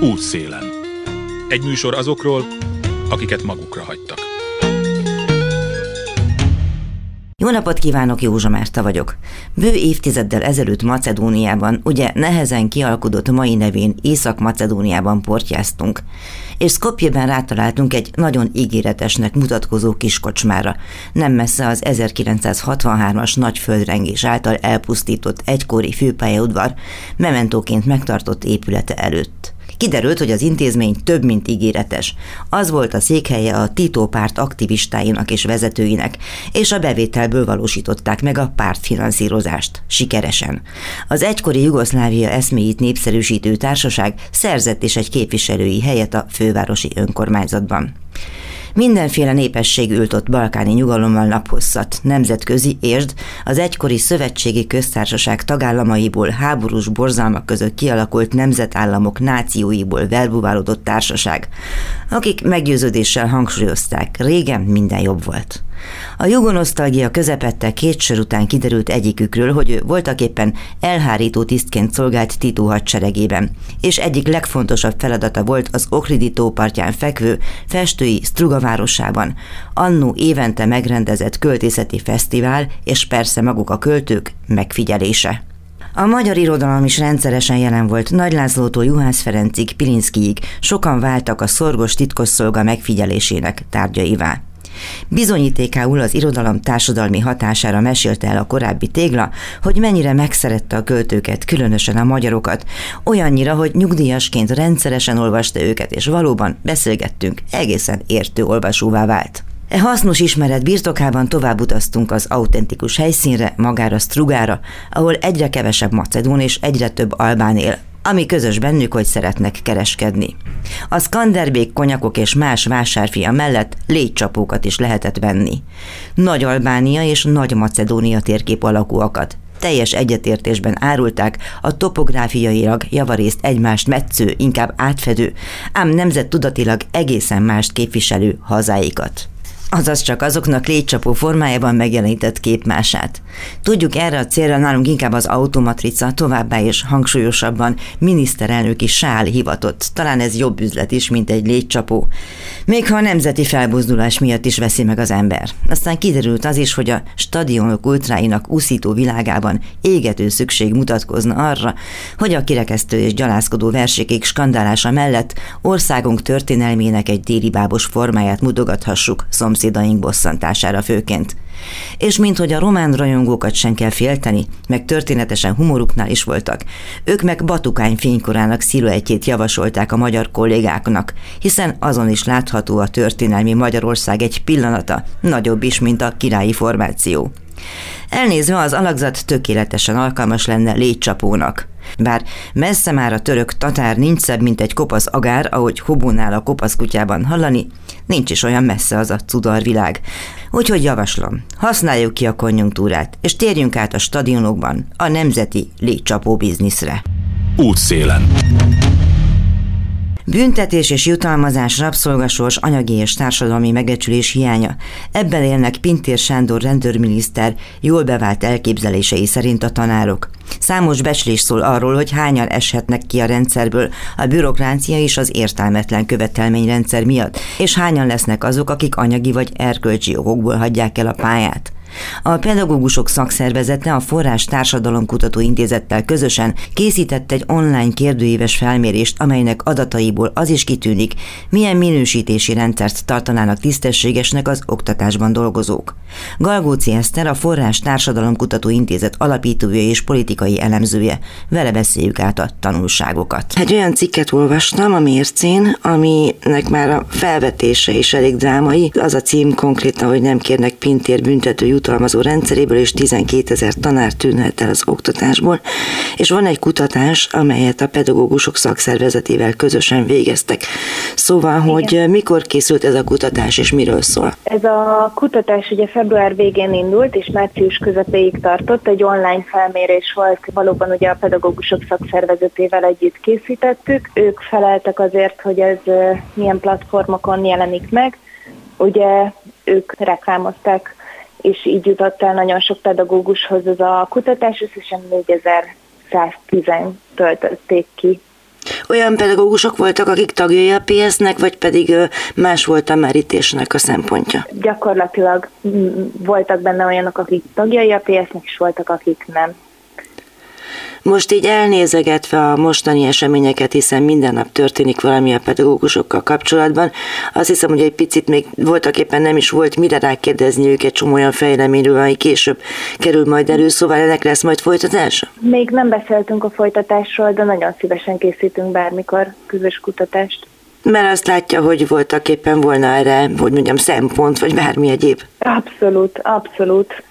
Útszélen. Egy műsor azokról, akiket magukra hagytak. Jó napot kívánok, Józsa Márta vagyok. Bő évtizeddel ezelőtt Macedóniában, ugye nehezen kialkodott mai nevén Észak-Macedóniában portyáztunk, és Skopjében rátaláltunk egy nagyon ígéretesnek mutatkozó kiskocsmára, nem messze az 1963-as nagy földrengés által elpusztított egykori főpályaudvar mementóként megtartott épülete előtt. Kiderült, hogy az intézmény több, mint ígéretes. Az volt a székhelye a Tito párt aktivistáinak és vezetőinek, és a bevételből valósították meg a pártfinanszírozást. Sikeresen. Az egykori Jugoszlávia eszméit népszerűsítő társaság szerzett is egy képviselői helyet a fővárosi önkormányzatban. Mindenféle népesség ült ott balkáni nyugalommal naphosszat, nemzetközi érd, az egykori szövetségi köztársaság tagállamaiból háborús borzalmak között kialakult nemzetállamok nációiból verbuválódott társaság, akik meggyőződéssel hangsúlyozták, régen minden jobb volt. A jugonosztalgia közepette két sor után kiderült egyikükről, hogy ő voltak éppen elhárító tisztként szolgált Tito hadseregében, és egyik legfontosabb feladata volt az Okridi tópartján fekvő festői Struga városában, annó évente megrendezett költészeti fesztivál, és persze maguk a költők megfigyelése. A magyar irodalom is rendszeresen jelen volt. Nagy Lászlótól Juhász Ferencig, Pilinszkijig sokan váltak a szorgos titkosszolga megfigyelésének tárgyaivá. Bizonyítékául az irodalom társadalmi hatására mesélte el a korábbi tégla, hogy mennyire megszerette a költőket, különösen a magyarokat, olyannyira, hogy nyugdíjasként rendszeresen olvasta őket, és valóban beszélgettünk, egészen értő olvasóvá vált. E hasznos ismeret birtokában tovább utaztunk az autentikus helyszínre, magára Strugára, ahol egyre kevesebb macedón és egyre több albán él, ami közös bennük, hogy szeretnek kereskedni. A Skanderbék konyakok és más vásárfia mellett légycsapókat is lehetett venni. Nagy Albánia és Nagy Macedónia térkép alakúakat, teljes egyetértésben árulták a topográfiailag javarészt egymást metsző, inkább átfedő, ám nemzet tudatilag egészen mást képviselő hazáikat azaz csak azoknak légycsapó formájában megjelenített képmását. Tudjuk erre a célra nálunk inkább az automatrica, továbbá és hangsúlyosabban miniszterelnöki sál hivatott. Talán ez jobb üzlet is, mint egy légycsapó. Még ha a nemzeti felbuzdulás miatt is veszi meg az ember. Aztán kiderült az is, hogy a stadionok ultráinak úszító világában égető szükség mutatkozna arra, hogy a kirekesztő és gyalászkodó versékék skandálása mellett országunk történelmének egy déli bábos formáját mutogathassuk szomszédaink bosszantására főként. És minthogy a román rajongókat sem kell félteni, meg történetesen humoruknál is voltak, ők meg Batukány fénykorának sziluettjét javasolták a magyar kollégáknak, hiszen azon is látható a történelmi Magyarország egy pillanata, nagyobb is, mint a királyi formáció. Elnézve az alakzat tökéletesen alkalmas lenne légycsapónak. Bár messze már a török tatár nincs szebb, mint egy kopasz agár, ahogy Hubónál a kopasz kutyában hallani, nincs is olyan messze az a cudar világ. Úgyhogy javaslom, használjuk ki a konjunktúrát, és térjünk át a stadionokban a nemzeti légycsapó bizniszre. Útszélen. Büntetés és jutalmazás, rabszolgasors, anyagi és társadalmi megbecsülés hiánya. Ebben élnek Pintér Sándor rendőrminiszter jól bevált elképzelései szerint a tanárok. Számos becslés szól arról, hogy hányan eshetnek ki a rendszerből a bürokrácia és az értelmetlen követelményrendszer miatt, és hányan lesznek azok, akik anyagi vagy erkölcsi okokból hagyják el a pályát. A pedagógusok szakszervezete a Forrás Társadalomkutató Intézettel közösen készített egy online kérdőíves felmérést, amelynek adataiból az is kitűnik, milyen minősítési rendszert tartanának tisztességesnek az oktatásban dolgozók. Galgóci Eszter a Forrás Társadalomkutató Intézet alapítója és politikai elemzője. Vele beszéljük át a tanulságokat. Egy olyan cikket olvastam a mércén, aminek már a felvetése is elég drámai. Az a cím konkrétan, hogy nem kérnek pintér büntető jutalmazó rendszeréből, és 12 ezer tanár tűnhet el az oktatásból, és van egy kutatás, amelyet a pedagógusok szakszervezetével közösen végeztek. Szóval, Igen. hogy mikor készült ez a kutatás, és miről szól? Ez a kutatás ugye február végén indult, és március közepéig tartott, egy online felmérés volt, valóban ugye a pedagógusok szakszervezetével együtt készítettük. Ők feleltek azért, hogy ez milyen platformokon jelenik meg. Ugye ők reklámozták és így jutott el nagyon sok pedagógushoz ez a kutatás, összesen 4110 töltötték ki. Olyan pedagógusok voltak, akik tagjai a PS-nek, vagy pedig más volt a merítésnek a szempontja? Gyakorlatilag voltak benne olyanok, akik tagjai a PS-nek, és voltak, akik nem. Most így elnézegetve a mostani eseményeket, hiszen minden nap történik valami a pedagógusokkal kapcsolatban, azt hiszem, hogy egy picit még voltak éppen nem is volt mire rákérdezni őket csomó olyan fejleményről, ami később kerül majd elő, szóval ennek lesz majd folytatása? Még nem beszéltünk a folytatásról, de nagyon szívesen készítünk bármikor közös kutatást. Mert azt látja, hogy voltak éppen volna erre, hogy mondjam, szempont, vagy bármi egyéb. Abszolút, abszolút.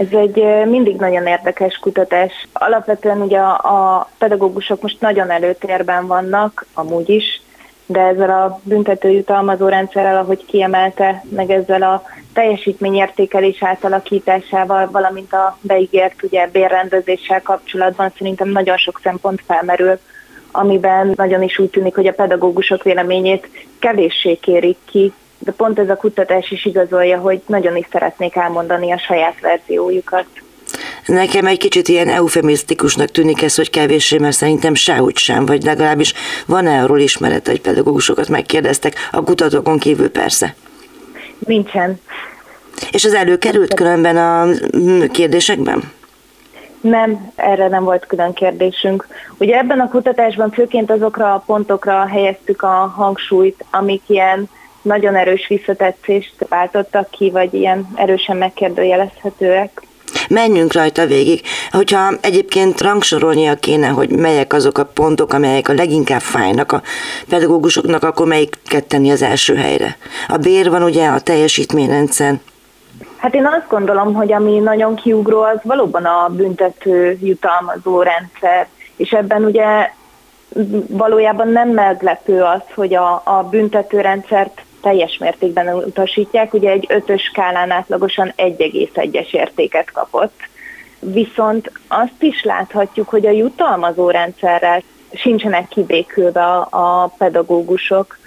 Ez egy mindig nagyon érdekes kutatás. Alapvetően ugye a, pedagógusok most nagyon előtérben vannak, amúgy is, de ezzel a büntetőjutalmazó rendszerrel, ahogy kiemelte, meg ezzel a teljesítményértékelés átalakításával, valamint a beígért ugye bérrendezéssel kapcsolatban szerintem nagyon sok szempont felmerül, amiben nagyon is úgy tűnik, hogy a pedagógusok véleményét kevéssé kérik ki, de pont ez a kutatás is igazolja, hogy nagyon is szeretnék elmondani a saját verziójukat. Nekem egy kicsit ilyen eufemisztikusnak tűnik ez, hogy kevéssé, mert szerintem sehogy sem, vagy legalábbis van-e arról ismeret, hogy pedagógusokat megkérdeztek, a kutatókon kívül persze. Nincsen. És az előkerült különben a kérdésekben? Nem, erre nem volt külön kérdésünk. Ugye ebben a kutatásban főként azokra a pontokra helyeztük a hangsúlyt, amik ilyen nagyon erős visszatetszést váltottak ki, vagy ilyen erősen megkérdőjelezhetőek. Menjünk rajta végig. Hogyha egyébként rangsorolnia kéne, hogy melyek azok a pontok, amelyek a leginkább fájnak a pedagógusoknak, akkor melyiket tenni az első helyre? A bér van ugye, a teljesítményrendszer. Hát én azt gondolom, hogy ami nagyon kiugró, az valóban a büntető jutalmazó rendszer. És ebben ugye valójában nem meglepő az, hogy a, a büntetőrendszert teljes mértékben utasítják, ugye egy ötös skálán átlagosan 1,1-es értéket kapott. Viszont azt is láthatjuk, hogy a jutalmazó rendszerrel sincsenek kibékülve a, a pedagógusok,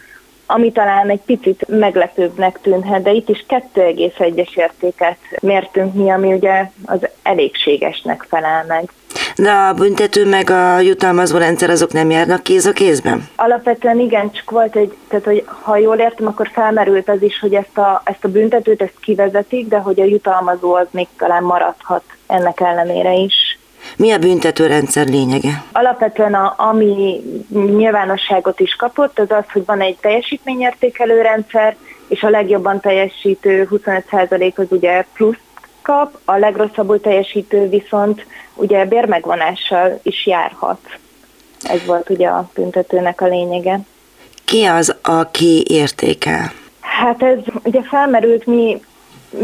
ami talán egy picit meglepőbbnek tűnhet, de itt is 2,1-es értéket mértünk mi, ami ugye az elégségesnek felel meg. De a büntető meg a jutalmazó rendszer azok nem járnak kéz a kézben? Alapvetően igen, csak volt egy, tehát hogy ha jól értem, akkor felmerült az is, hogy ezt a, ezt a büntetőt ezt kivezetik, de hogy a jutalmazó az még talán maradhat ennek ellenére is. Mi a büntetőrendszer lényege? Alapvetően a, ami nyilvánosságot is kapott, az az, hogy van egy teljesítményértékelő rendszer, és a legjobban teljesítő 25% az ugye plusz kap, a legrosszabbul teljesítő viszont ugye bérmegvonással is járhat. Ez volt ugye a büntetőnek a lényege. Ki az, aki értékel? Hát ez ugye felmerült, mi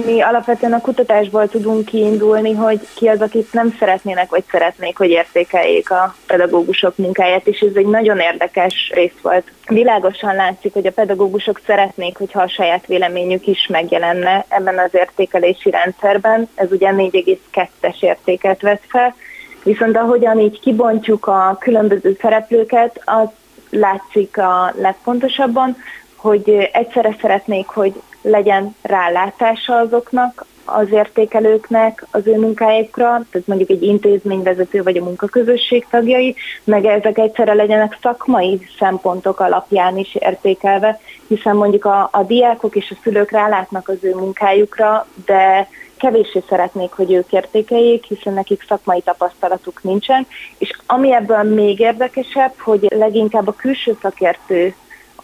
mi alapvetően a kutatásból tudunk kiindulni, hogy ki az, akit nem szeretnének, vagy szeretnék, hogy értékeljék a pedagógusok munkáját, és ez egy nagyon érdekes rész volt. Világosan látszik, hogy a pedagógusok szeretnék, hogyha a saját véleményük is megjelenne ebben az értékelési rendszerben. Ez ugye 4,2-es értéket vesz fel, viszont ahogyan így kibontjuk a különböző szereplőket, az látszik a legfontosabban, hogy egyszerre szeretnék, hogy legyen rálátása azoknak, az értékelőknek az ő munkáikra, tehát mondjuk egy intézményvezető vagy a munkaközösség tagjai, meg ezek egyszerre legyenek szakmai szempontok alapján is értékelve, hiszen mondjuk a, a diákok és a szülők rálátnak az ő munkájukra, de kevéssé szeretnék, hogy ők értékeljék, hiszen nekik szakmai tapasztalatuk nincsen, és ami ebből még érdekesebb, hogy leginkább a külső szakértő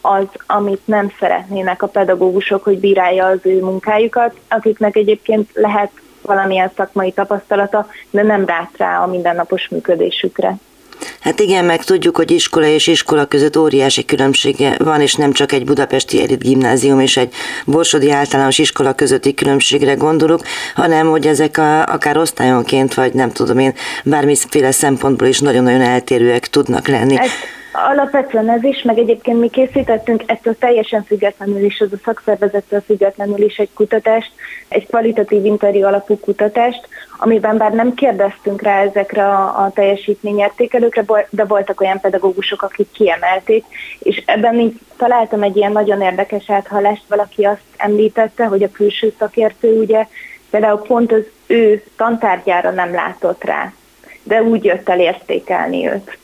az, amit nem szeretnének a pedagógusok, hogy bírálja az ő munkájukat, akiknek egyébként lehet valamilyen szakmai tapasztalata, de nem rát rá a mindennapos működésükre. Hát igen, meg tudjuk, hogy iskola és iskola között óriási különbsége van, és nem csak egy budapesti elit gimnázium és egy borsodi általános iskola közötti különbségre gondolok, hanem hogy ezek a, akár osztályonként, vagy nem tudom én, bármiféle szempontból is nagyon-nagyon eltérőek tudnak lenni. Ez Alapvetően ez is, meg egyébként mi készítettünk ettől teljesen függetlenül is, az a szakszervezettől függetlenül is egy kutatást, egy kvalitatív interjú alapú kutatást, amiben bár nem kérdeztünk rá ezekre a, a teljesítményértékelőkre, de voltak olyan pedagógusok, akik kiemelték, és ebben így találtam egy ilyen nagyon érdekes áthallást, valaki azt említette, hogy a külső szakértő ugye például pont az ő tantárgyára nem látott rá, de úgy jött el értékelni őt.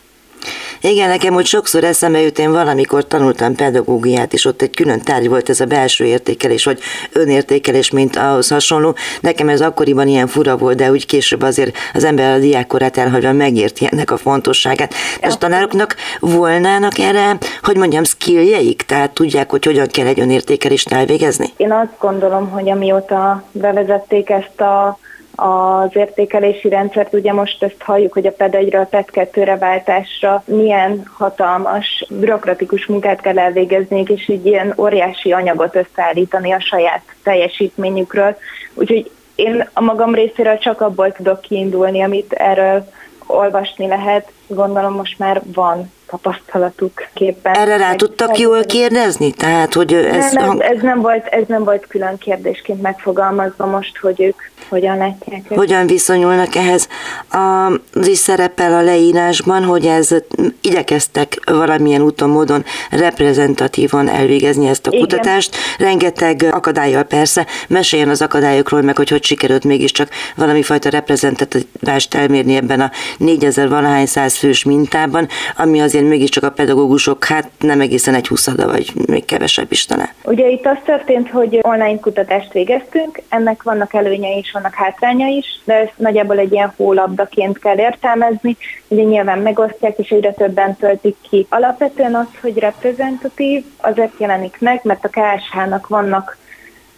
Igen, nekem úgy sokszor eszembe jut, én valamikor tanultam pedagógiát, és ott egy külön tárgy volt ez a belső értékelés, vagy önértékelés, mint ahhoz hasonló. Nekem ez akkoriban ilyen fura volt, de úgy később azért az ember a diákkorát elhagyva megérti ennek a fontosságát. És a tanároknak volnának erre, hogy mondjam, skilljeik? Tehát tudják, hogy hogyan kell egy önértékelést elvégezni? Én azt gondolom, hogy amióta bevezették ezt a az értékelési rendszert, ugye most ezt halljuk, hogy a PED 1 a PED 2 váltásra milyen hatalmas, bürokratikus munkát kell elvégezniük, és egy ilyen óriási anyagot összeállítani a saját teljesítményükről. Úgyhogy én a magam részéről csak abból tudok kiindulni, amit erről olvasni lehet. Gondolom most már van tapasztalatuk képen. Erre rá tudtak jól kérdezni? Tehát, hogy ez... Nem, ez, ez, nem volt, ez nem volt külön kérdésként megfogalmazva most, hogy ők hogyan látják ezt. Hogyan viszonyulnak ehhez? Az is szerepel a leírásban, hogy ez igyekeztek valamilyen úton, módon reprezentatívan elvégezni ezt a Igen. kutatást. Rengeteg akadályjal persze. Meséljen az akadályokról, meg hogy hogy sikerült mégiscsak valami fajta reprezentatívást elmérni ebben a 4000 valahány száz fős mintában, ami azért mégiscsak a pedagógusok hát nem egészen egy huszada, vagy még kevesebb is talán. Ugye itt az történt, hogy online kutatást végeztünk, ennek vannak előnyei is, vannak hátránya is, de ezt nagyjából egy ilyen hólabdaként kell értelmezni, ugye nyilván megosztják, és egyre többen töltik ki. Alapvetően az, hogy reprezentatív, azért jelenik meg, mert a KSH-nak vannak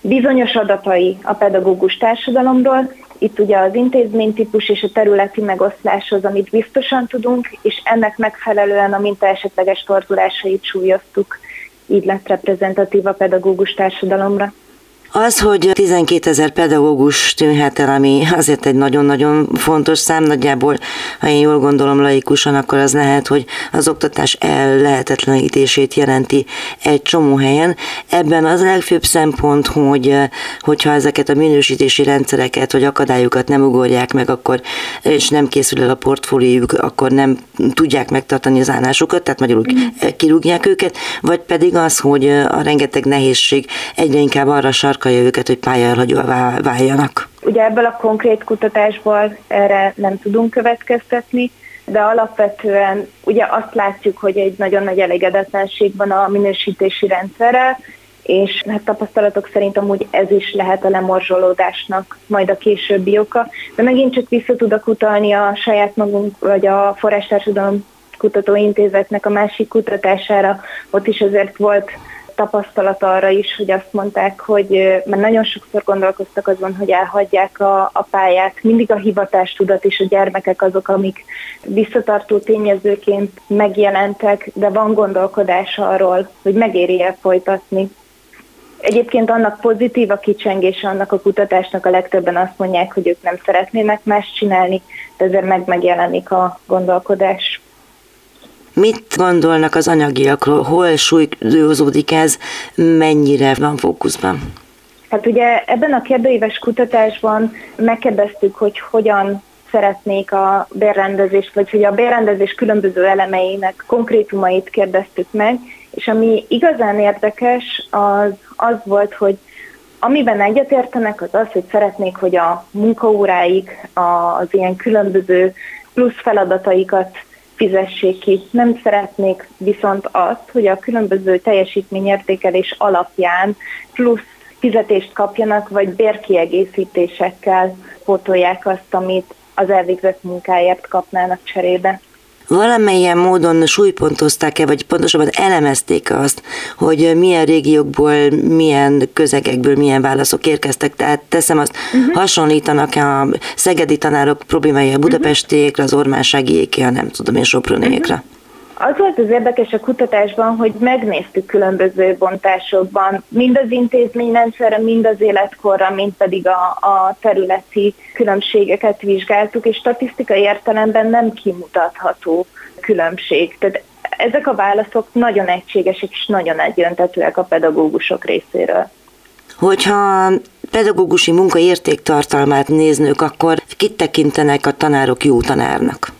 bizonyos adatai a pedagógus társadalomról, itt ugye az intézménytípus és a területi megoszláshoz, amit biztosan tudunk, és ennek megfelelően a minta esetleges torzulásait súlyoztuk. Így lett reprezentatív a pedagógus társadalomra. Az, hogy 12 ezer pedagógus tűnhet el, ami azért egy nagyon-nagyon fontos szám, nagyjából, ha én jól gondolom laikusan, akkor az lehet, hogy az oktatás el lehetetlenítését jelenti egy csomó helyen. Ebben az legfőbb szempont, hogy hogyha ezeket a minősítési rendszereket vagy akadályokat nem ugorják meg, akkor és nem készül el a portfóliójuk, akkor nem tudják megtartani az állásukat, tehát magyarul kirúgják őket, vagy pedig az, hogy a rengeteg nehézség egyre inkább arra sark sarkalja őket, hogy pályaelhagyóvá váljanak? Ugye ebből a konkrét kutatásból erre nem tudunk következtetni, de alapvetően ugye azt látjuk, hogy egy nagyon nagy elégedetlenség van a minősítési rendszerrel, és hát tapasztalatok szerint amúgy ez is lehet a lemorzsolódásnak majd a későbbi oka. De megint csak vissza tudok utalni a saját magunk, vagy a Forrástársadalom Kutatóintézetnek a másik kutatására, ott is azért volt tapasztalat arra is, hogy azt mondták, hogy mert nagyon sokszor gondolkoztak azon, hogy elhagyják a, a pályát. Mindig a hivatástudat és a gyermekek azok, amik visszatartó tényezőként megjelentek, de van gondolkodás arról, hogy megéri-e folytatni. Egyébként annak pozitív a kicsengése annak a kutatásnak a legtöbben azt mondják, hogy ők nem szeretnének más csinálni, de ezért meg megjelenik a gondolkodás. Mit gondolnak az anyagiakról? Hol súlyozódik ez? Mennyire van fókuszban? Hát ugye ebben a kérdőíves kutatásban megkérdeztük, hogy hogyan szeretnék a bérrendezést, vagy hogy a bérrendezés különböző elemeinek konkrétumait kérdeztük meg, és ami igazán érdekes, az az volt, hogy amiben egyetértenek, az az, hogy szeretnék, hogy a munkaóráik, az ilyen különböző plusz feladataikat fizessék ki. Nem szeretnék viszont azt, hogy a különböző teljesítményértékelés alapján plusz fizetést kapjanak, vagy bérkiegészítésekkel pótolják azt, amit az elvégzett munkáért kapnának cserébe valamilyen módon súlypontozták-e, vagy pontosabban elemezték azt, hogy milyen régiókból, milyen közegekből milyen válaszok érkeztek. Tehát teszem azt, uh-huh. hasonlítanak a szegedi tanárok problémája a budapestiékre, az ormánságiékre, nem tudom én, soproniékre. Uh-huh. Az volt az érdekes a kutatásban, hogy megnéztük különböző bontásokban, mind az intézményrendszerre, mind az életkorra, mind pedig a, a területi különbségeket vizsgáltuk, és statisztikai értelemben nem kimutatható különbség. Tehát ezek a válaszok nagyon egységesek és nagyon egyöntetőek a pedagógusok részéről. Hogyha pedagógusi munka értéktartalmát néznünk, akkor kit tekintenek a tanárok jó tanárnak?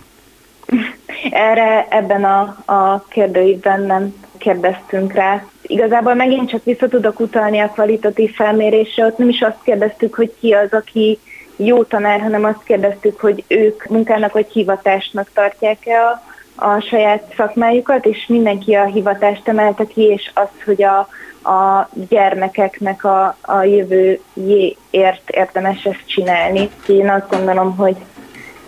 Erre ebben a, a kérdőívben nem kérdeztünk rá. Igazából megint csak vissza tudok utalni a kvalitatív felmérésre, ott nem is azt kérdeztük, hogy ki az, aki jó tanár, hanem azt kérdeztük, hogy ők munkának vagy hivatásnak tartják-e a, a saját szakmájukat, és mindenki a hivatást emelte ki, és azt, hogy a, a gyermekeknek a, a jövőjéért érdemes ezt csinálni. Én azt gondolom, hogy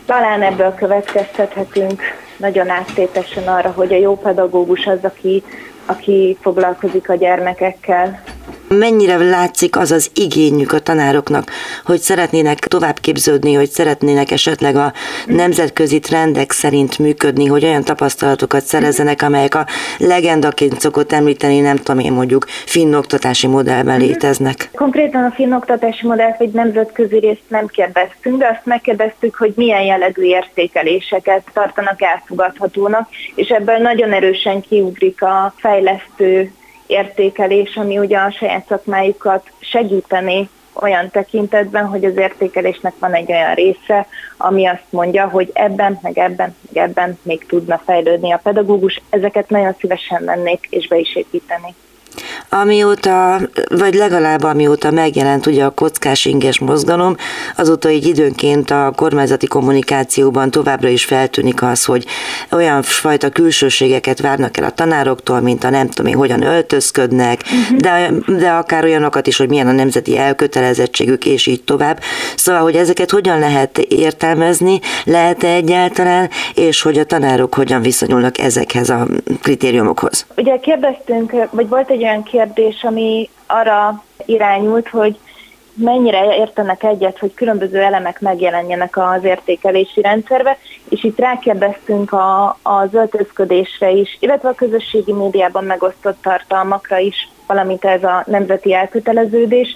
talán ebből következtethetünk nagyon áttétesen arra, hogy a jó pedagógus az, aki, aki foglalkozik a gyermekekkel. Mennyire látszik az az igényük a tanároknak, hogy szeretnének tovább képződni, hogy szeretnének esetleg a nemzetközi trendek szerint működni, hogy olyan tapasztalatokat szerezzenek, amelyek a legendaként szokott említeni, nem tudom én mondjuk, finn oktatási modellben léteznek. Konkrétan a finn oktatási modellt vagy nemzetközi részt nem kérdeztünk, de azt megkérdeztük, hogy milyen jellegű értékeléseket tartanak elfogadhatónak, és ebből nagyon erősen kiugrik a fejlesztő értékelés, ami ugye a saját szakmájukat segíteni olyan tekintetben, hogy az értékelésnek van egy olyan része, ami azt mondja, hogy ebben, meg ebben, meg ebben még tudna fejlődni a pedagógus. Ezeket nagyon szívesen vennék és be is építeni. Amióta, vagy legalább amióta megjelent ugye a kockás inges mozgalom, azóta így időnként a kormányzati kommunikációban továbbra is feltűnik az, hogy olyan fajta külsőségeket várnak el a tanároktól, mint a nem tudom én, hogyan öltözködnek, uh-huh. de, de akár olyanokat is, hogy milyen a nemzeti elkötelezettségük, és így tovább. Szóval, hogy ezeket hogyan lehet értelmezni, lehet-e egyáltalán, és hogy a tanárok hogyan viszonyulnak ezekhez a kritériumokhoz. Ugye kérdeztünk, vagy volt egy olyan kérdés, ami arra irányult, hogy mennyire értenek egyet, hogy különböző elemek megjelenjenek az értékelési rendszerbe, és itt rákérdeztünk a, az öltözködésre is, illetve a közösségi médiában megosztott tartalmakra is, valamint ez a nemzeti elköteleződés,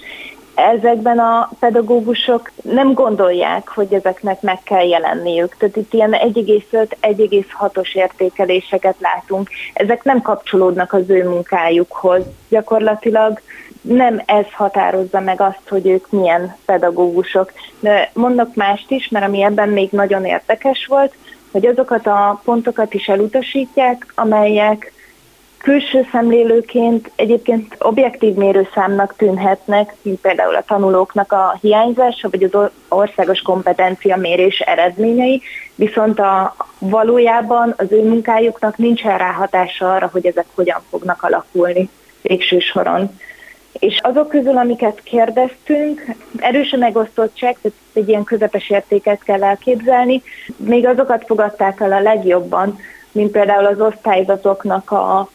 ezekben a pedagógusok nem gondolják, hogy ezeknek meg kell jelenniük. Tehát itt ilyen 1,5-1,6-os értékeléseket látunk. Ezek nem kapcsolódnak az ő munkájukhoz. Gyakorlatilag nem ez határozza meg azt, hogy ők milyen pedagógusok. De mondok mást is, mert ami ebben még nagyon érdekes volt, hogy azokat a pontokat is elutasítják, amelyek külső szemlélőként egyébként objektív mérőszámnak tűnhetnek, mint például a tanulóknak a hiányzása, vagy az országos kompetencia mérés eredményei, viszont a valójában az ő munkájuknak nincsen ráhatása arra, hogy ezek hogyan fognak alakulni végső soron. És azok közül, amiket kérdeztünk, erősen megosztottság, tehát egy ilyen közepes értéket kell elképzelni, még azokat fogadták el a legjobban, mint például az osztályzatoknak a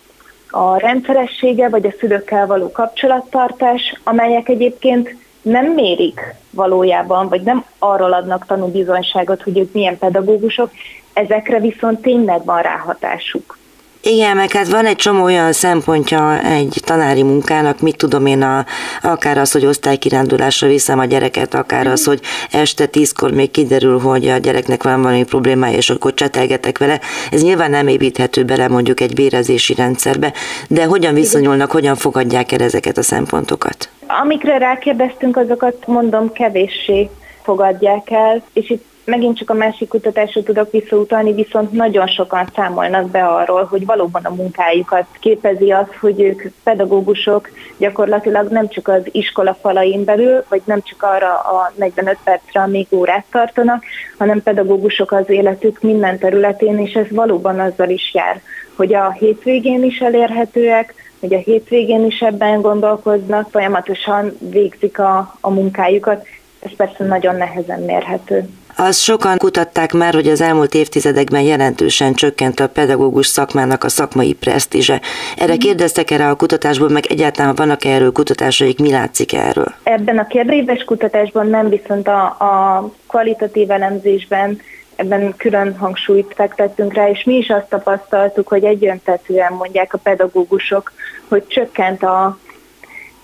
a rendszeressége, vagy a szülőkkel való kapcsolattartás, amelyek egyébként nem mérik valójában, vagy nem arról adnak tanúbizonyságot, hogy ők milyen pedagógusok, ezekre viszont tényleg van ráhatásuk. Igen, meg hát van egy csomó olyan szempontja egy tanári munkának, mit tudom én, a, akár az, hogy osztálykirándulásra viszem a gyereket, akár az, hogy este tízkor még kiderül, hogy a gyereknek van valami problémája, és akkor csetelgetek vele. Ez nyilván nem építhető bele mondjuk egy bérezési rendszerbe, de hogyan viszonyulnak, hogyan fogadják el ezeket a szempontokat? Amikre rákérdeztünk, azokat mondom kevéssé fogadják el, és itt megint csak a másik kutatásra tudok visszautalni, viszont nagyon sokan számolnak be arról, hogy valóban a munkájukat képezi az, hogy ők pedagógusok gyakorlatilag nem csak az iskola falain belül, vagy nem csak arra a 45 percre, amíg órát tartanak, hanem pedagógusok az életük minden területén, és ez valóban azzal is jár, hogy a hétvégén is elérhetőek, hogy a hétvégén is ebben gondolkoznak, folyamatosan végzik a, a munkájukat, ez persze nagyon nehezen mérhető. Az sokan kutatták már, hogy az elmúlt évtizedekben jelentősen csökkent a pedagógus szakmának a szakmai presztízse. Erre mhm. kérdeztek erre a kutatásból, meg egyáltalán vannak -e erről kutatásaik, mi látszik erről? Ebben a kérdéses kutatásban nem, viszont a, a kvalitatív elemzésben ebben külön hangsúlyt fektettünk rá, és mi is azt tapasztaltuk, hogy egyöntetően mondják a pedagógusok, hogy csökkent a,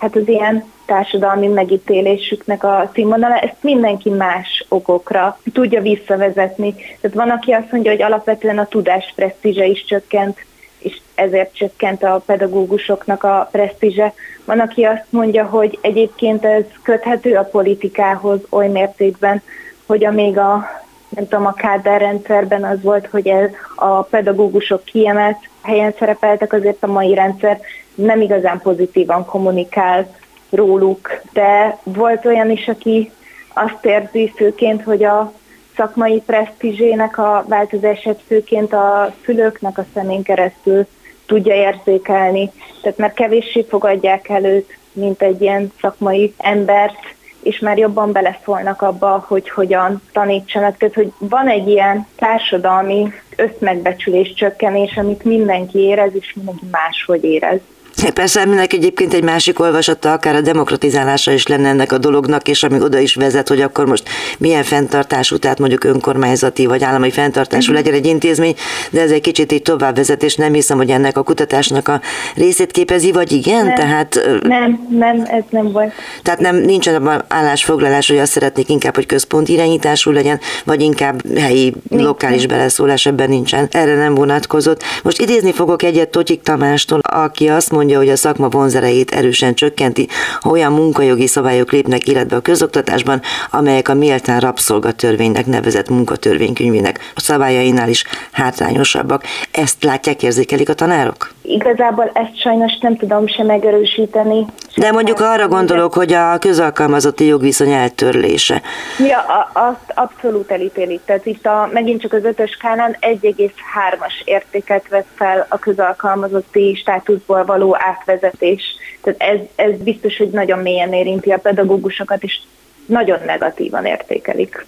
hát az ilyen társadalmi megítélésüknek a színvonala, ezt mindenki más okokra tudja visszavezetni. Tehát van, aki azt mondja, hogy alapvetően a tudás presztízse is csökkent, és ezért csökkent a pedagógusoknak a presztízse. Van, aki azt mondja, hogy egyébként ez köthető a politikához oly mértékben, hogy amíg a nem tudom, a Kádár rendszerben az volt, hogy ez a pedagógusok kiemelt helyen szerepeltek, azért a mai rendszer nem igazán pozitívan kommunikál róluk, de volt olyan is, aki azt érzi főként, hogy a szakmai presztízsének a változását főként a szülőknek a szemén keresztül tudja érzékelni. Tehát már kevéssé fogadják előtt, mint egy ilyen szakmai embert, és már jobban beleszólnak abba, hogy hogyan tanítsanak. Tehát, hogy van egy ilyen társadalmi összmegbecsülés csökkenés, amit mindenki érez, és mindenki máshogy érez. Persze ennek egyébként egy másik olvasata, akár a demokratizálása is lenne ennek a dolognak, és ami oda is vezet, hogy akkor most milyen fenntartású, tehát mondjuk önkormányzati vagy állami fenntartású uh-huh. legyen egy intézmény, de ez egy kicsit így tovább vezet, és nem hiszem, hogy ennek a kutatásnak a részét képezi, vagy igen? Nem, tehát, nem, nem, ez nem volt. Tehát nem, nincsen abban állásfoglalás, hogy azt szeretnék inkább, hogy központi irányítású legyen, vagy inkább helyi, Nincs. lokális beleszólás ebben nincsen. Erre nem vonatkozott. Most idézni fogok egyet Totyik Tamástól, aki azt mondja, mondja, hogy a szakma vonzerejét erősen csökkenti, ha olyan munkajogi szabályok lépnek életbe a közoktatásban, amelyek a méltán rabszolgatörvénynek nevezett munkatörvénykönyvének a szabályainál is hátrányosabbak. Ezt látják, érzékelik a tanárok? Igazából ezt sajnos nem tudom sem megerősíteni. De mondjuk arra gondolok, hogy a közalkalmazotti jogviszony eltörlése. Ja, azt abszolút elítélik. Tehát itt a, megint csak az ötös skálán 1,3-as értéket vett fel a közalkalmazotti státuszból való átvezetés. Tehát ez, ez biztos, hogy nagyon mélyen érinti a pedagógusokat, és nagyon negatívan értékelik.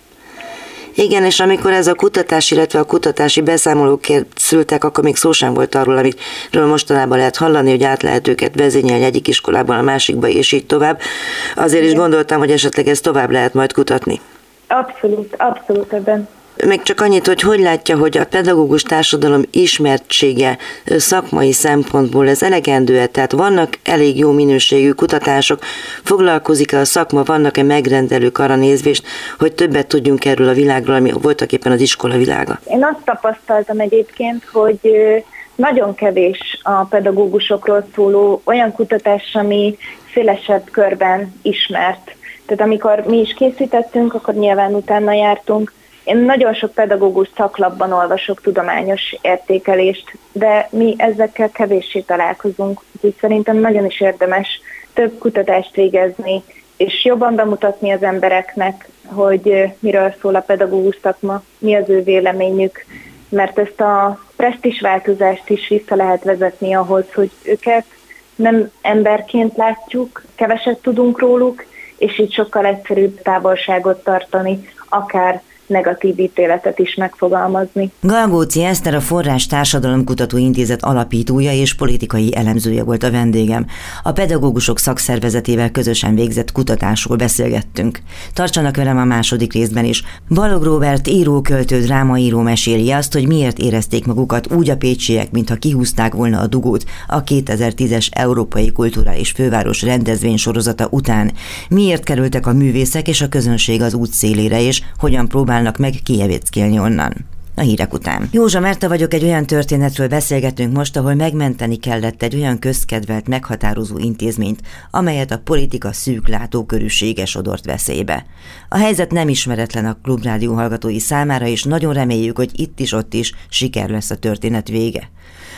Igen, és amikor ez a kutatás, illetve a kutatási beszámolók készültek, akkor még szó sem volt arról, amiről mostanában lehet hallani, hogy át lehet őket vezényelni egyik iskolában a másikba, és így tovább. Azért Igen. is gondoltam, hogy esetleg ezt tovább lehet majd kutatni. Abszolút, abszolút ebben még csak annyit, hogy hogy látja, hogy a pedagógus társadalom ismertsége szakmai szempontból ez elegendő-e? Tehát vannak elég jó minőségű kutatások, foglalkozik-e a szakma, vannak-e megrendelők arra nézvést, hogy többet tudjunk erről a világról, ami voltak éppen az iskola világa? Én azt tapasztaltam egyébként, hogy nagyon kevés a pedagógusokról szóló olyan kutatás, ami szélesebb körben ismert. Tehát amikor mi is készítettünk, akkor nyilván utána jártunk, én nagyon sok pedagógus szaklapban olvasok tudományos értékelést, de mi ezekkel kevéssé találkozunk, úgyhogy szerintem nagyon is érdemes több kutatást végezni, és jobban bemutatni az embereknek, hogy miről szól a pedagógus szakma, mi az ő véleményük, mert ezt a változást is vissza lehet vezetni ahhoz, hogy őket nem emberként látjuk, keveset tudunk róluk, és így sokkal egyszerűbb távolságot tartani, akár negatív ítéletet is megfogalmazni. Galgóci Eszter a Forrás Társadalomkutató Intézet alapítója és politikai elemzője volt a vendégem. A pedagógusok szakszervezetével közösen végzett kutatásról beszélgettünk. Tartsanak velem a második részben is. Balog Robert író-költő drámaíró meséli azt, hogy miért érezték magukat úgy a pécsiek, mintha kihúzták volna a dugót a 2010-es Európai Kulturális Főváros rendezvény sorozata után. Miért kerültek a művészek és a közönség az út szélére, és hogyan próbál próbálnak meg kijevéckélni onnan. A hírek után. Józsa Márta vagyok, egy olyan történetről beszélgetünk most, ahol megmenteni kellett egy olyan közkedvelt, meghatározó intézményt, amelyet a politika szűk látókörűsége sodort veszélybe. A helyzet nem ismeretlen a klubrádió hallgatói számára, és nagyon reméljük, hogy itt is ott is siker lesz a történet vége.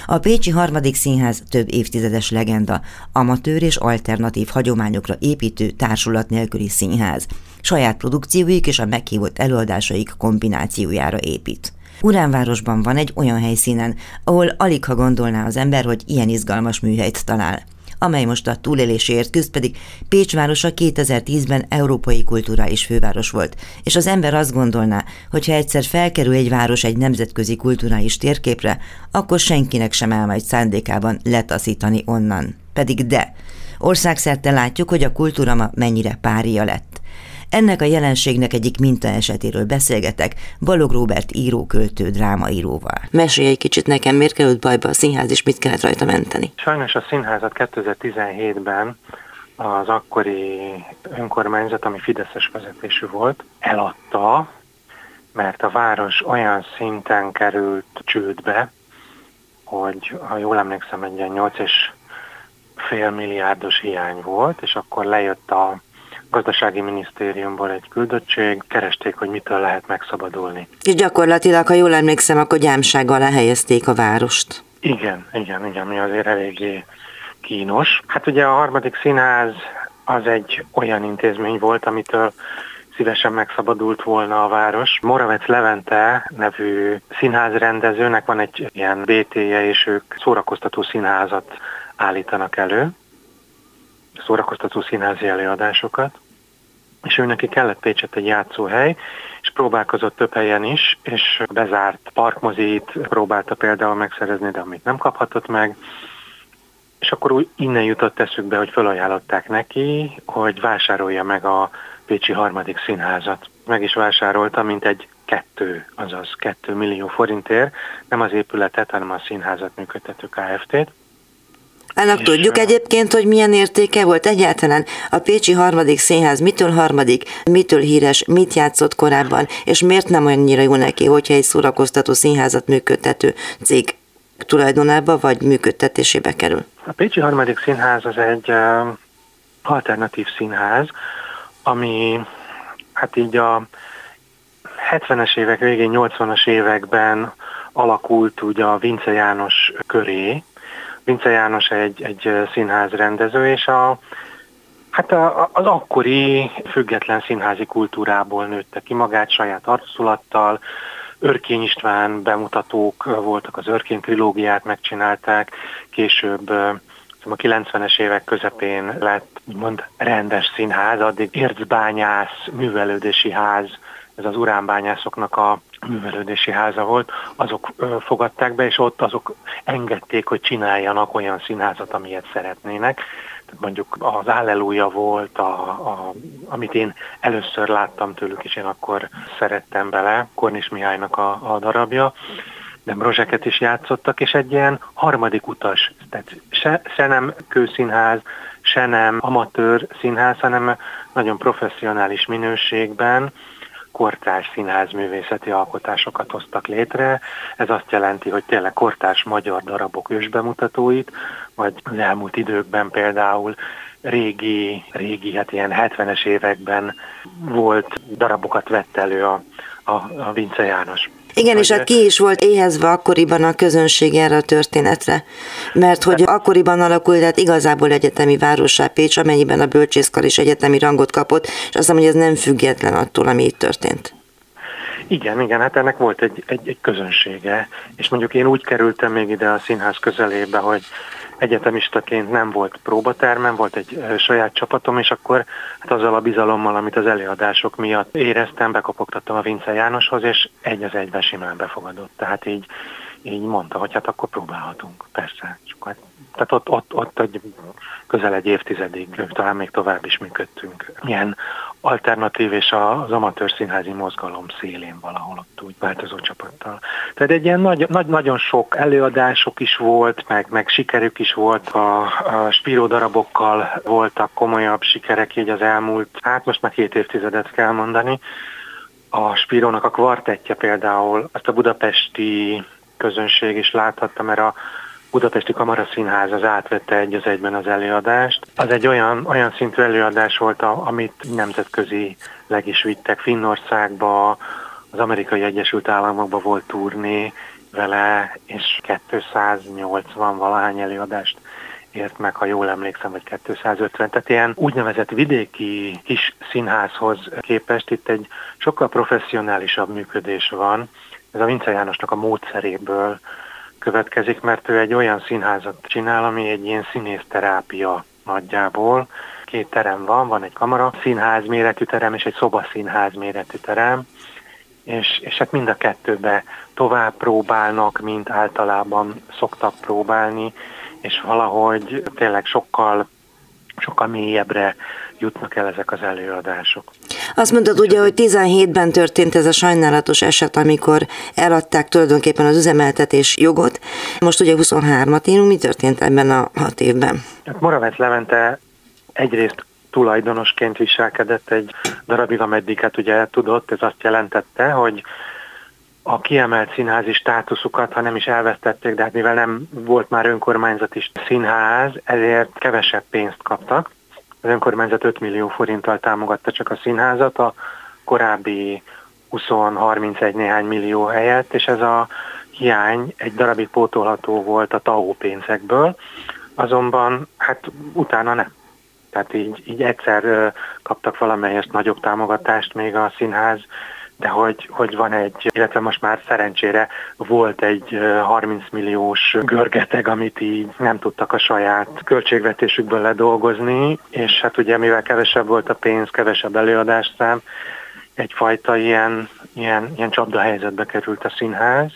A Pécsi Harmadik Színház több évtizedes legenda, amatőr és alternatív hagyományokra építő társulat nélküli színház. Saját produkcióik és a meghívott előadásaik kombinációjára épít. Uránvárosban van egy olyan helyszínen, ahol alig ha gondolná az ember, hogy ilyen izgalmas műhelyt talál amely most a túlélésért küzd, pedig Pécs városa 2010-ben európai kulturális főváros volt, és az ember azt gondolná, hogy ha egyszer felkerül egy város egy nemzetközi kulturális térképre, akkor senkinek sem majd szándékában letaszítani onnan. Pedig de, országszerte látjuk, hogy a kultúra ma mennyire pária lett. Ennek a jelenségnek egyik mintaesetéről beszélgetek Balog Róbert író-költő drámaíróval. Mesélj egy kicsit nekem, miért került bajba a színház, és mit kellett rajta menteni? Sajnos a színházat 2017-ben az akkori önkormányzat, ami Fideszes vezetésű volt, eladta, mert a város olyan szinten került csődbe, hogy ha jól emlékszem, egy ilyen 8 és fél milliárdos hiány volt, és akkor lejött a gazdasági minisztériumból egy küldöttség, keresték, hogy mitől lehet megszabadulni. És gyakorlatilag, ha jól emlékszem, akkor gyámsággal lehelyezték a várost. Igen, igen, igen, mi azért eléggé kínos. Hát ugye a harmadik színház az egy olyan intézmény volt, amitől szívesen megszabadult volna a város. Moravec Levente nevű színházrendezőnek van egy ilyen BT-je, és ők szórakoztató színházat állítanak elő, szórakoztató színházi előadásokat, és ő kellett Pécset egy játszóhely, és próbálkozott több helyen is, és bezárt parkmozit próbálta például megszerezni, de amit nem kaphatott meg, és akkor úgy innen jutott eszükbe, hogy felajánlották neki, hogy vásárolja meg a Pécsi harmadik színházat. Meg is vásárolta, mint egy kettő, azaz kettő millió forintért, nem az épületet, hanem a színházat működtető Kft-t. Annak tudjuk egyébként, hogy milyen értéke volt egyáltalán? A Pécsi harmadik színház, mitől harmadik, mitől híres, mit játszott korábban, és miért nem annyira jó neki, hogyha egy szórakoztató színházat működtető cég tulajdonába vagy működtetésébe kerül? A Pécsi harmadik színház az egy alternatív színház, ami hát így a 70-es évek végén, 80-as években alakult ugye a Vince János köré. Vince János egy, egy színház rendező, és a, hát a, az akkori független színházi kultúrából nőtte ki magát saját arculattal, Örkény István bemutatók voltak, az Örkény trilógiát megcsinálták, később a 90-es évek közepén lett úgymond rendes színház, addig ércbányász, művelődési ház, ez az uránbányászoknak a művelődési háza volt, azok fogadták be, és ott azok engedték, hogy csináljanak olyan színházat, amilyet szeretnének. Tehát mondjuk az Alleluja volt, a, a, amit én először láttam tőlük, és én akkor szerettem bele, Kornis Mihálynak a, a darabja, de rozseket is játszottak, és egy ilyen harmadik utas, tehát se, se nem kőszínház, se nem amatőr színház, hanem nagyon professzionális minőségben kortárs színház művészeti alkotásokat hoztak létre. Ez azt jelenti, hogy tényleg kortárs magyar darabok ősbemutatóit, vagy az elmúlt időkben például régi, régi, hát ilyen 70-es években volt darabokat vett elő a, a, a Vince János. Igen, és hát ki is volt éhezve akkoriban a közönség erre a történetre. Mert hogy akkoriban alakult, tehát igazából egyetemi városá Pécs, amennyiben a bölcsészkar is egyetemi rangot kapott, és azt mondom, hogy ez nem független attól, ami itt történt. Igen, igen, hát ennek volt egy, egy, egy közönsége, és mondjuk én úgy kerültem még ide a színház közelébe, hogy egyetemistaként nem volt próbatermem, volt egy saját csapatom, és akkor hát azzal a bizalommal, amit az előadások miatt éreztem, bekopogtattam a Vince Jánoshoz, és egy az egyben simán befogadott. Tehát így, így mondta, hogy hát akkor próbálhatunk, persze. Csak hát, tehát ott, ott, ott egy, közel egy évtizedig, talán még tovább is működtünk. Milyen alternatív és az amatőr színházi mozgalom szélén valahol ott úgy változó csapattal. Tehát egy ilyen nagy, nagy, nagyon sok előadások is volt, meg, meg sikerük is volt, a, a Spiró darabokkal voltak komolyabb sikerek így az elmúlt, hát most már két évtizedet kell mondani. A Spirónak a kvartettje például, azt a budapesti közönség is láthatta, mert a Budapesti Kamaraszínház az átvette egy az egyben az előadást. Az egy olyan, olyan szintű előadás volt, amit nemzetközi leg is vittek Finnországba, az Amerikai Egyesült Államokba volt turné vele, és 280 valahány előadást ért meg, ha jól emlékszem, vagy 250. Tehát ilyen úgynevezett vidéki kis színházhoz képest itt egy sokkal professzionálisabb működés van. Ez a Vince Jánosnak a módszeréből következik, mert ő egy olyan színházat csinál, ami egy ilyen színészterápia nagyjából. Két terem van, van egy kamara színház méretű terem és egy szobaszínház méretű terem, és, és hát mind a kettőbe tovább próbálnak, mint általában szoktak próbálni, és valahogy tényleg sokkal, sokkal mélyebbre jutnak el ezek az előadások. Azt mondtad ugye, hogy 17-ben történt ez a sajnálatos eset, amikor eladták tulajdonképpen az üzemeltetés jogot. Most ugye 23-at írunk, mi történt ebben a hat évben? Hát Moravec Levente egyrészt tulajdonosként viselkedett egy darabig, ameddig hát ugye tudott, ez azt jelentette, hogy a kiemelt színházi státuszukat, ha nem is elvesztették, de hát mivel nem volt már önkormányzati színház, ezért kevesebb pénzt kaptak. Az önkormányzat 5 millió forinttal támogatta csak a színházat, a korábbi 20-31 néhány millió helyett, és ez a hiány egy darabig pótolható volt a TAO pénzekből, azonban hát utána nem. Tehát így, így egyszer kaptak valamelyest nagyobb támogatást még a színház, de hogy, hogy van egy, illetve most már szerencsére volt egy 30 milliós görgeteg, amit így nem tudtak a saját költségvetésükből ledolgozni, és hát ugye mivel kevesebb volt a pénz, kevesebb előadásszám, egyfajta ilyen, ilyen, ilyen csapdahelyzetbe került a színház,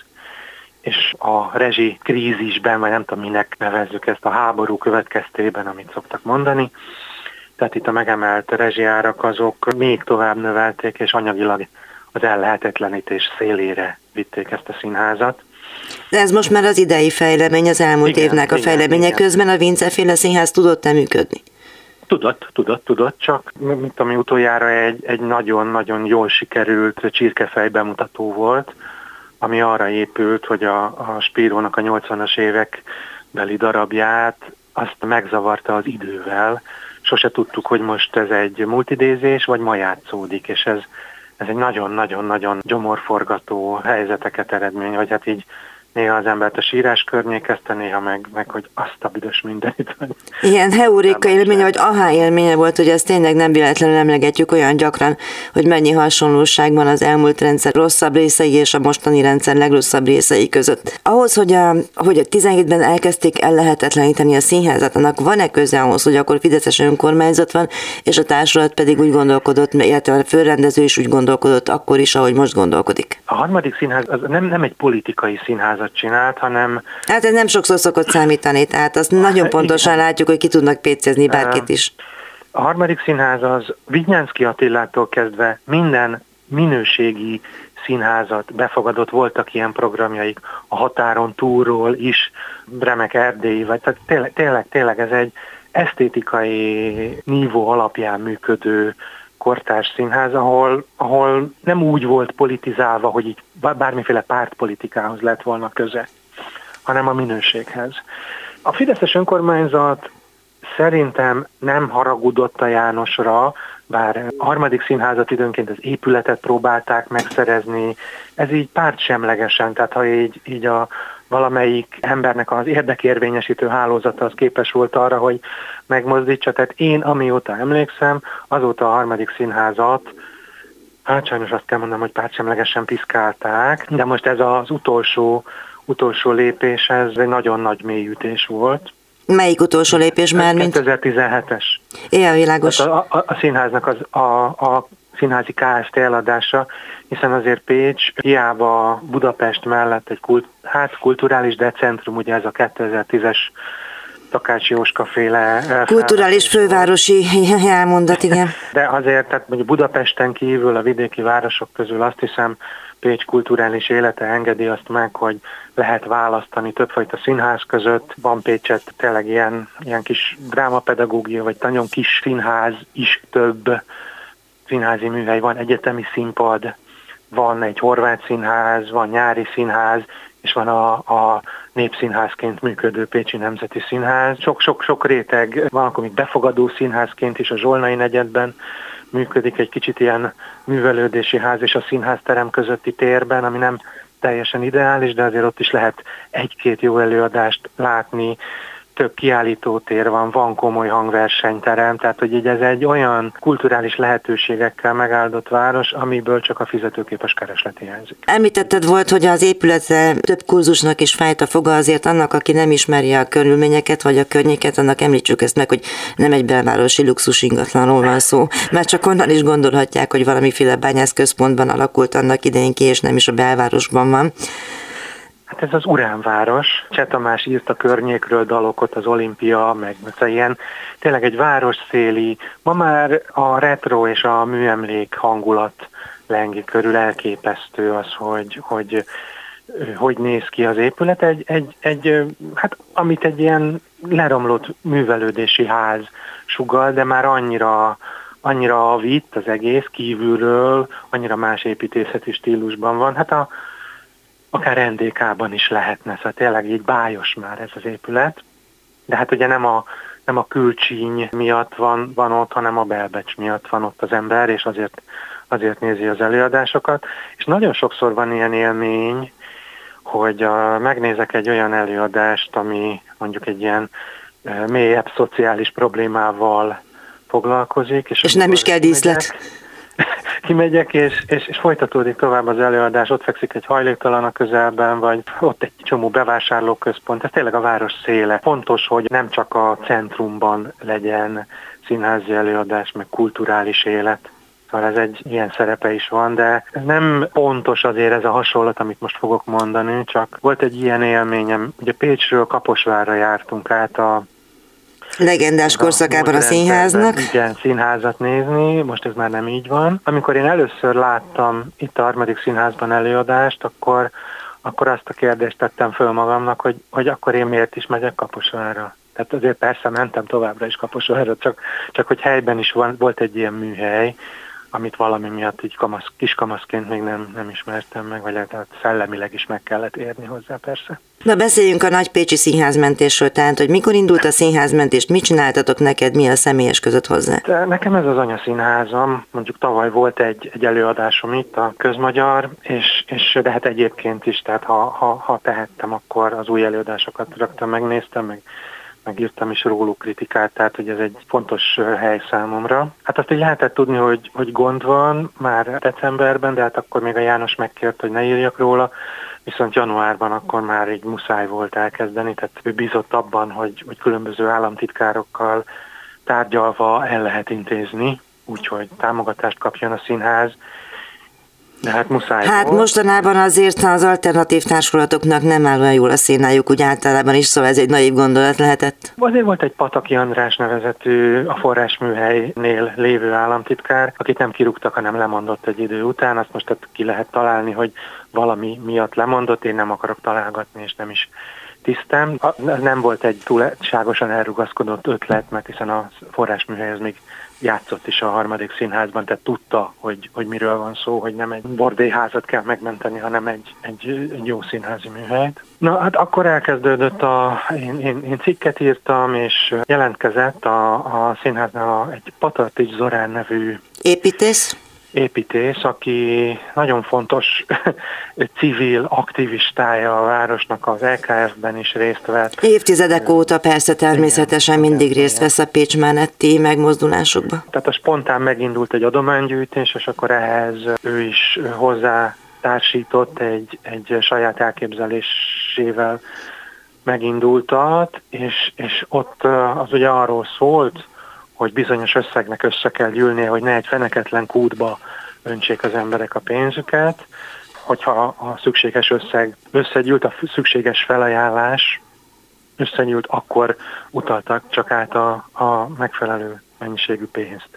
és a rezsi krízisben, vagy nem tudom minek nevezzük ezt a háború következtében, amit szoktak mondani, tehát itt a megemelt rezsiárak azok még tovább növelték, és anyagilag az ellehetetlenítés szélére vitték ezt a színházat. De ez most már az idei fejlemény, az elmúlt igen, évnek a igen, fejleménye igen. közben a Vinceféle Színház tudott-e működni? Tudott, tudott, tudott, csak mint ami utoljára egy, egy nagyon-nagyon jól sikerült csirkefej bemutató volt, ami arra épült, hogy a, a Spírónak a 80-as évek beli darabját azt megzavarta az idővel. Sose tudtuk, hogy most ez egy multidézés, vagy ma játszódik, és ez, ez egy nagyon-nagyon-nagyon gyomorforgató helyzeteket eredmény, vagy hát így néha az embert a sírás környékezte, néha meg, meg hogy azt a büdös mindenit. Ilyen heuréka élménye, vagy ahá élménye volt, hogy ezt tényleg nem véletlenül emlegetjük olyan gyakran, hogy mennyi hasonlóság van az elmúlt rendszer rosszabb részei és a mostani rendszer legrosszabb részei között. Ahhoz, hogy a, hogy a 17-ben elkezdték ellehetetleníteni a színházat, annak van-e köze ahhoz, hogy akkor Fideszes önkormányzat van, és a társulat pedig úgy gondolkodott, illetve a főrendező is úgy gondolkodott akkor is, ahogy most gondolkodik? A harmadik színház az nem, nem egy politikai színház, színházat csinált, hanem... Hát ez nem sokszor szokott számítani, tehát azt nagyon pontosan igen. látjuk, hogy ki tudnak pécézni bárkit is. A harmadik színház az Vigyánszki Attillától kezdve minden minőségi színházat befogadott, voltak ilyen programjaik a határon túlról is, Bremek Erdélyi, vagy tehát tényleg, tényleg, tényleg ez egy esztétikai nívó alapján működő kortárs színház, ahol, ahol nem úgy volt politizálva, hogy így bármiféle pártpolitikához lett volna köze, hanem a minőséghez. A Fideszes önkormányzat szerintem nem haragudott a Jánosra, bár a harmadik színházat időnként az épületet próbálták megszerezni, ez így pártsemlegesen, tehát ha így, így a, valamelyik embernek az érdekérvényesítő hálózata az képes volt arra, hogy megmozdítsa. Tehát én, amióta emlékszem, azóta a harmadik színházat Hát sajnos azt kell mondanom, hogy pártsemlegesen piszkálták, de most ez az utolsó, utolsó lépés, ez egy nagyon nagy mélyütés volt. Melyik utolsó lépés már, mint? 2017-es. Ilyen világos. a, a, a színháznak az, a, a színházi KST eladása, hiszen azért Pécs hiába Budapest mellett egy kult, hát kulturális decentrum, ugye ez a 2010-es Takács Jóska féle... Kulturális fővárosi elmondat, igen. De azért, tehát mondjuk Budapesten kívül a vidéki városok közül azt hiszem, Pécs kulturális élete engedi azt meg, hogy lehet választani többfajta színház között. Van Pécset tényleg ilyen, ilyen kis drámapedagógia, vagy nagyon kis színház is több színházi műhely, van egyetemi színpad, van egy horvát színház, van nyári színház, és van a, a népszínházként működő Pécsi Nemzeti Színház. Sok-sok-sok réteg van, még befogadó színházként is a Zsolnai negyedben működik egy kicsit ilyen művelődési ház és a színházterem közötti térben, ami nem teljesen ideális, de azért ott is lehet egy-két jó előadást látni, több kiállítótér van, van komoly hangversenyterem, tehát hogy így ez egy olyan kulturális lehetőségekkel megáldott város, amiből csak a fizetőképes kereslet hiányzik. Említetted volt, hogy az épületre több kurzusnak is fájt a foga, azért annak, aki nem ismeri a körülményeket vagy a környéket, annak említsük ezt meg, hogy nem egy belvárosi luxus ingatlanról van szó, mert csak onnan is gondolhatják, hogy valamiféle bányász központban alakult annak idején ki, és nem is a belvárosban van. Hát ez az Uránváros. Cseh Tamás írt a környékről dalokat, az olimpia, meg ilyen tényleg egy városszéli, ma már a retro és a műemlék hangulat lengi körül elképesztő az, hogy, hogy hogy néz ki az épület, egy, egy, egy, hát amit egy ilyen leromlott művelődési ház sugal, de már annyira, annyira vitt az egész kívülről, annyira más építészeti stílusban van. Hát a, akár NDK-ban is lehetne, szóval tényleg így bájos már ez az épület, de hát ugye nem a, nem a külcsíny miatt van, van ott, hanem a belbecs miatt van ott az ember, és azért, azért nézi az előadásokat, és nagyon sokszor van ilyen élmény, hogy a, megnézek egy olyan előadást, ami mondjuk egy ilyen mélyebb szociális problémával foglalkozik. És, és nem is kell díszlet. kimegyek, és, és, és folytatódik tovább az előadás, ott fekszik egy hajléktalan a közelben, vagy ott egy csomó bevásárlóközpont, ez tényleg a város széle. Fontos, hogy nem csak a centrumban legyen színházi előadás, meg kulturális élet, Szóval ez egy ilyen szerepe is van, de nem pontos azért ez a hasonlat, amit most fogok mondani, csak volt egy ilyen élményem. Ugye Pécsről Kaposvárra jártunk át a legendás korszakában a színháznak. Igen, színházat nézni, most ez már nem így van. Amikor én először láttam itt a harmadik színházban előadást, akkor, akkor azt a kérdést tettem föl magamnak, hogy, hogy akkor én miért is megyek Kaposvárra. Tehát azért persze mentem továbbra is Kaposvárra, csak, csak hogy helyben is van, volt egy ilyen műhely, amit valami miatt így kamasz, kiskamaszként még nem, nem ismertem meg, vagy lehet szellemileg is meg kellett érni hozzá persze. Na beszéljünk a Nagypécsi színházmentésről, tehát hogy mikor indult a színházmentés, mit csináltatok neked, mi a személyes között hozzá? De nekem ez az anyaszínházam, mondjuk tavaly volt egy, egy előadásom itt, a közmagyar, és, és de hát egyébként is, tehát ha, ha, ha tehettem, akkor az új előadásokat rögtön megnéztem, meg megírtam is róluk kritikát, tehát hogy ez egy fontos hely számomra. Hát azt így lehetett tudni, hogy, hogy gond van már decemberben, de hát akkor még a János megkért, hogy ne írjak róla, viszont januárban akkor már így muszáj volt elkezdeni, tehát ő bízott abban, hogy, hogy különböző államtitkárokkal tárgyalva el lehet intézni, úgyhogy támogatást kapjon a színház, de hát muszáj Hát volt. mostanában azért az alternatív társulatoknak nem áll olyan jól a szénájuk, úgy általában is, szóval ez egy naív gondolat lehetett. Azért volt egy Pataki András nevezetű a forrásműhelynél lévő államtitkár, akit nem kirúgtak, hanem lemondott egy idő után. Azt most ki lehet találni, hogy valami miatt lemondott, én nem akarok találgatni, és nem is tisztem. Nem volt egy túlságosan elrugaszkodott ötlet, mert hiszen a forrásműhely az még játszott is a harmadik színházban, tehát tudta, hogy, hogy miről van szó, hogy nem egy bordélyházat kell megmenteni, hanem egy, egy, egy jó színházi műhelyt. Na hát akkor elkezdődött a, én, én, én cikket írtam, és jelentkezett a, a színháznál egy Patartics Zorán nevű építész építész, aki nagyon fontos civil aktivistája a városnak, az LKF-ben is részt vett. Évtizedek óta persze természetesen igen, mindig igen, részt vesz a Pécs melletti megmozdulásokba. Tehát a spontán megindult egy adománygyűjtés, és akkor ehhez ő is hozzá társított egy, egy saját elképzelésével megindultat, és, és ott az ugye arról szólt, hogy bizonyos összegnek össze kell gyűlnie, hogy ne egy feneketlen kútba öntsék az emberek a pénzüket, hogyha a szükséges összeg összegyűlt, a szükséges felajánlás összegyűlt, akkor utaltak csak át a, a megfelelő mennyiségű pénzt.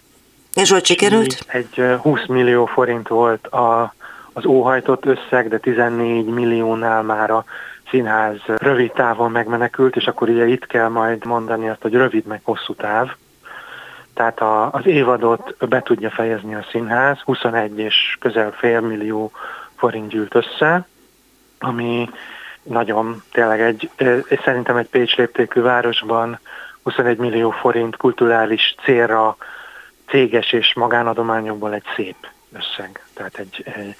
És hogy sikerült? Egy 20 millió forint volt a, az óhajtott összeg, de 14 milliónál már a színház rövid távon megmenekült, és akkor ugye itt kell majd mondani azt, hogy rövid meg hosszú táv. Tehát a, az évadot be tudja fejezni a színház, 21 és közel fél millió forint gyűlt össze, ami nagyon tényleg egy, szerintem egy Pécs léptékű városban 21 millió forint kulturális célra céges és magánadományokból egy szép összeg. Tehát egy, egy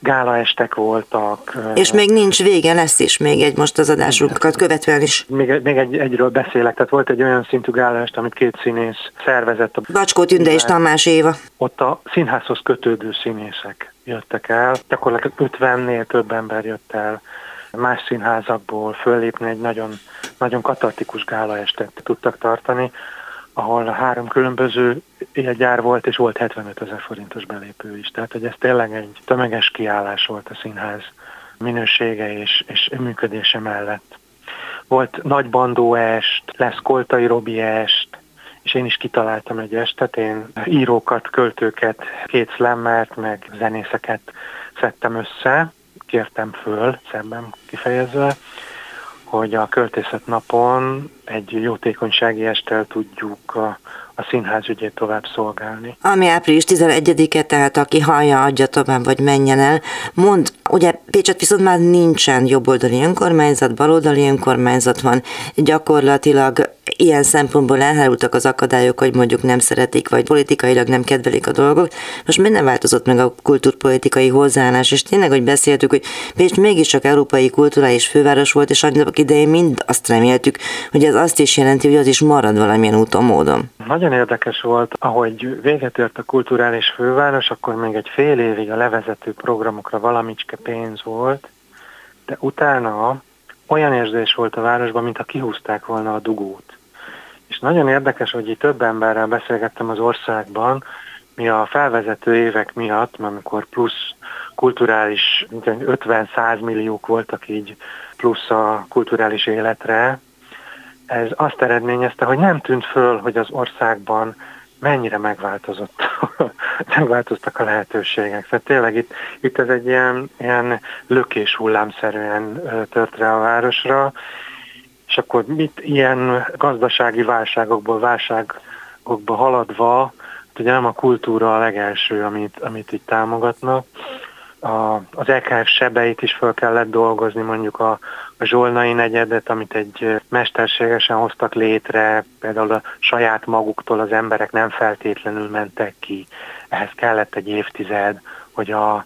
gálaestek voltak. És még nincs vége, lesz is még egy most az adásunkat követően is. Még, még egy, egyről beszélek, tehát volt egy olyan szintű gálaest, amit két színész szervezett. A Bacskó Tünde és Tamás Éva. Ott a színházhoz kötődő színészek jöttek el, gyakorlatilag 50-nél több ember jött el más színházakból föllépni, egy nagyon, nagyon katartikus gálaestet tudtak tartani, ahol három különböző élgyár volt, és volt 75 ezer forintos belépő is. Tehát, hogy ez tényleg egy tömeges kiállás volt a színház minősége és, és működése mellett. Volt nagy bandó est, lesz Koltai Robi est, és én is kitaláltam egy estet, én írókat, költőket, két szlemmert, meg zenészeket szedtem össze, kértem föl, szemben kifejezve, hogy a költészet napon egy jótékonysági estel tudjuk a, a színház ügyét tovább szolgálni. Ami április 11-e, tehát aki hallja, adja tovább, vagy menjen el. Mond, ugye Pécset viszont már nincsen jobboldali önkormányzat, baloldali önkormányzat van, gyakorlatilag ilyen szempontból elhárultak az akadályok, hogy mondjuk nem szeretik, vagy politikailag nem kedvelik a dolgok. Most nem változott meg a kultúrpolitikai hozzáállás, és tényleg, hogy beszéltük, hogy Pécs mégiscsak európai kulturális főváros volt, és annak idején mind azt reméltük, hogy ez azt is jelenti, hogy az is marad valamilyen úton, módon. Nagyon érdekes volt, ahogy véget ért a kulturális főváros, akkor még egy fél évig a levezető programokra valamicske pénz volt, de utána olyan érzés volt a városban, mintha kihúzták volna a dugót. És nagyon érdekes, hogy itt több emberrel beszélgettem az országban, mi a felvezető évek miatt, amikor plusz kulturális, 50-100 milliók voltak így plusz a kulturális életre, ez azt eredményezte, hogy nem tűnt föl, hogy az országban mennyire megváltozott, megváltoztak a lehetőségek. Szóval tényleg itt, itt ez egy ilyen, ilyen lökés hullámszerűen tört rá a városra, és akkor mit ilyen gazdasági válságokból, válságokba haladva, hát ugye nem a kultúra a legelső, amit, amit itt támogatnak, a, az EKF sebeit is fel kellett dolgozni, mondjuk a, a Zsolnai negyedet, amit egy mesterségesen hoztak létre, például a saját maguktól az emberek nem feltétlenül mentek ki. Ehhez kellett egy évtized, hogy a,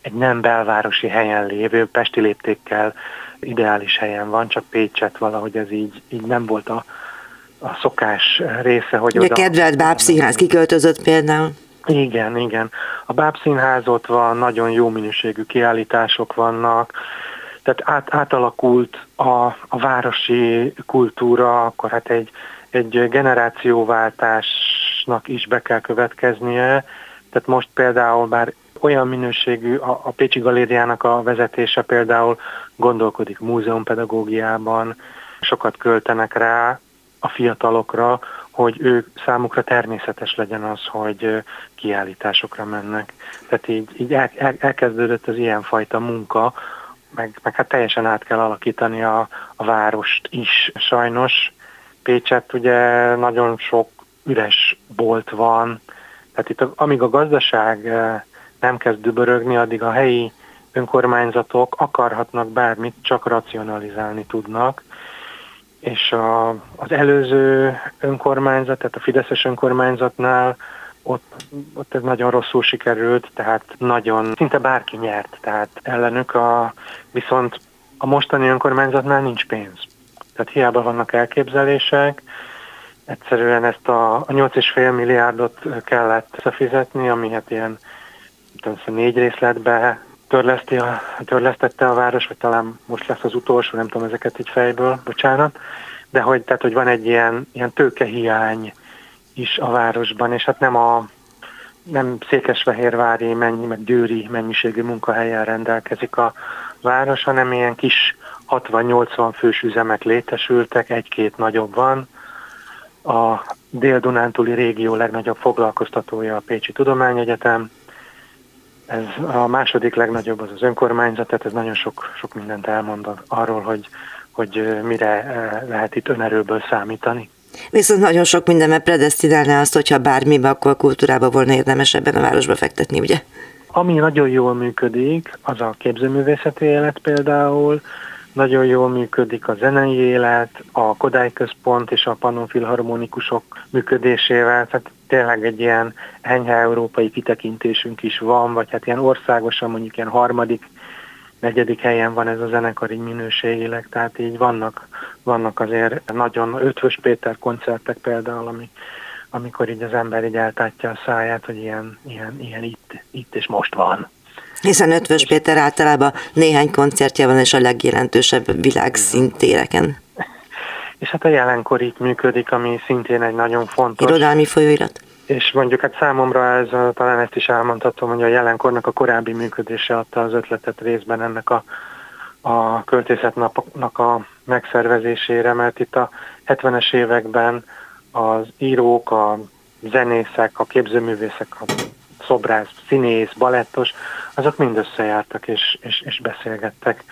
egy nem belvárosi helyen lévő, Pesti léptékkel ideális helyen van, csak Pécset valahogy ez így, így nem volt a, a szokás része, hogy Ugye oda... kedvelt bábszínház kiköltözött például. Igen, igen. A bábszínház ott van, nagyon jó minőségű kiállítások vannak, tehát át, átalakult a, a városi kultúra, akkor hát egy, egy generációváltásnak is be kell következnie. Tehát most például bár olyan minőségű, a, a Pécsi Galériának a vezetése például gondolkodik múzeumpedagógiában, sokat költenek rá a fiatalokra, hogy ők számukra természetes legyen az, hogy kiállításokra mennek. Tehát így, így el, el, elkezdődött az ilyenfajta munka, meg, meg hát teljesen át kell alakítani a, a várost is. Sajnos Pécset ugye nagyon sok üres bolt van, tehát itt amíg a gazdaság nem kezd dübörögni, addig a helyi önkormányzatok akarhatnak bármit, csak racionalizálni tudnak, és a, az előző önkormányzat, tehát a Fideszes önkormányzatnál ott, ott ez nagyon rosszul sikerült, tehát nagyon, szinte bárki nyert, tehát ellenük a, viszont a mostani önkormányzatnál nincs pénz. Tehát hiába vannak elképzelések, egyszerűen ezt a, a 8,5 milliárdot kellett összefizetni, ami hát ilyen tudom, négy részletbe törleszti a, törlesztette a város, vagy talán most lesz az utolsó, nem tudom ezeket így fejből, bocsánat, de hogy, tehát, hogy van egy ilyen, ilyen tőkehiány is a városban, és hát nem a nem székesfehérvári, mennyi, meg győri mennyiségű munkahelyen rendelkezik a város, hanem ilyen kis 60-80 fős üzemek létesültek, egy-két nagyobb van. A Dél-Dunántúli régió legnagyobb foglalkoztatója a Pécsi Tudományegyetem, ez a második legnagyobb az az önkormányzat, tehát ez nagyon sok, sok mindent elmond arról, hogy, hogy mire lehet itt önerőből számítani. Viszont nagyon sok mindenben predestinálná azt, hogyha bármibe, akkor a kultúrába volna érdemes ebben a városba fektetni, ugye? Ami nagyon jól működik, az a képzőművészeti élet például, nagyon jól működik a zenei élet, a Kodály Központ és a Pannon Filharmonikusok működésével, tehát tényleg egy ilyen enyhe európai kitekintésünk is van, vagy hát ilyen országosan mondjuk ilyen harmadik, negyedik helyen van ez a zenekar így minőségileg, tehát így vannak, vannak azért nagyon ötvös Péter koncertek például, ami, amikor így az ember így eltátja a száját, hogy ilyen, ilyen, ilyen itt, itt és most van. Hiszen Ötvös Péter általában néhány koncertje van, és a legjelentősebb világszintéreken. És hát a jelenkor itt működik, ami szintén egy nagyon fontos. Irodalmi folyóirat? És mondjuk hát számomra ez, talán ezt is elmondhatom, hogy a jelenkornak a korábbi működése adta az ötletet részben ennek a, a költészetnapnak a megszervezésére, mert itt a 70-es években az írók, a zenészek, a képzőművészek, a szobrász, színész, balettos, azok mind összejártak és, és, és beszélgettek.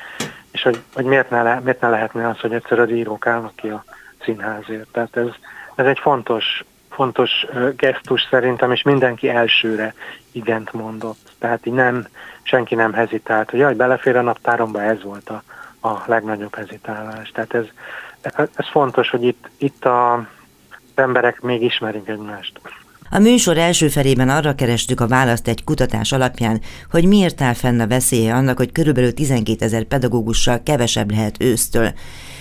És hogy, hogy miért, ne le, miért ne lehetne az, hogy egyszer az írók állnak ki a színházért. Tehát ez, ez egy fontos, fontos gesztus szerintem, és mindenki elsőre igent mondott. Tehát így nem, senki nem hezitált, hogy jaj, belefér a naptáromba, ez volt a, a legnagyobb hezitálás. Tehát ez, ez fontos, hogy itt, itt a emberek még ismerik egymást. A műsor első felében arra kerestük a választ egy kutatás alapján, hogy miért áll fenn a veszélye annak, hogy körülbelül 12 ezer pedagógussal kevesebb lehet ősztől.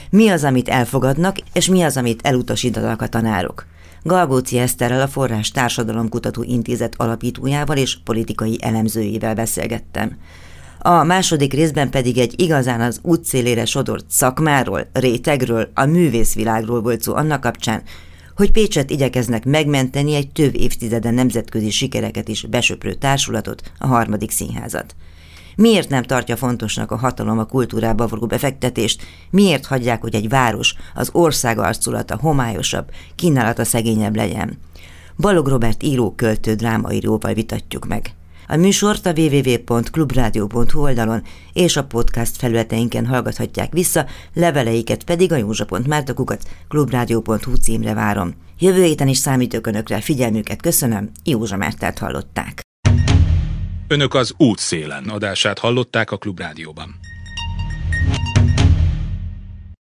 Mi az, amit elfogadnak, és mi az, amit elutasítanak a tanárok. Galgóci Eszterrel a Forrás Társadalomkutató Intézet alapítójával és politikai elemzőivel beszélgettem. A második részben pedig egy igazán az útszélére sodort szakmáról, rétegről, a művészvilágról volt szó annak kapcsán, hogy Pécset igyekeznek megmenteni egy több évtizeden nemzetközi sikereket is besöprő társulatot, a harmadik színházat. Miért nem tartja fontosnak a hatalom a kultúrába való befektetést? Miért hagyják, hogy egy város, az ország arculata homályosabb, kínálata szegényebb legyen? Balog Robert író, költő, drámaíróval vitatjuk meg. A műsort a www.clubradio.hu oldalon és a podcast felületeinken hallgathatják vissza, leveleiket pedig a józsa.mártakukat clubradio.hu címre várom. Jövő héten is számítok Önökre, figyelmüket köszönöm, Józsa Mártát hallották. Önök az útszélen adását hallották a Klubrádióban.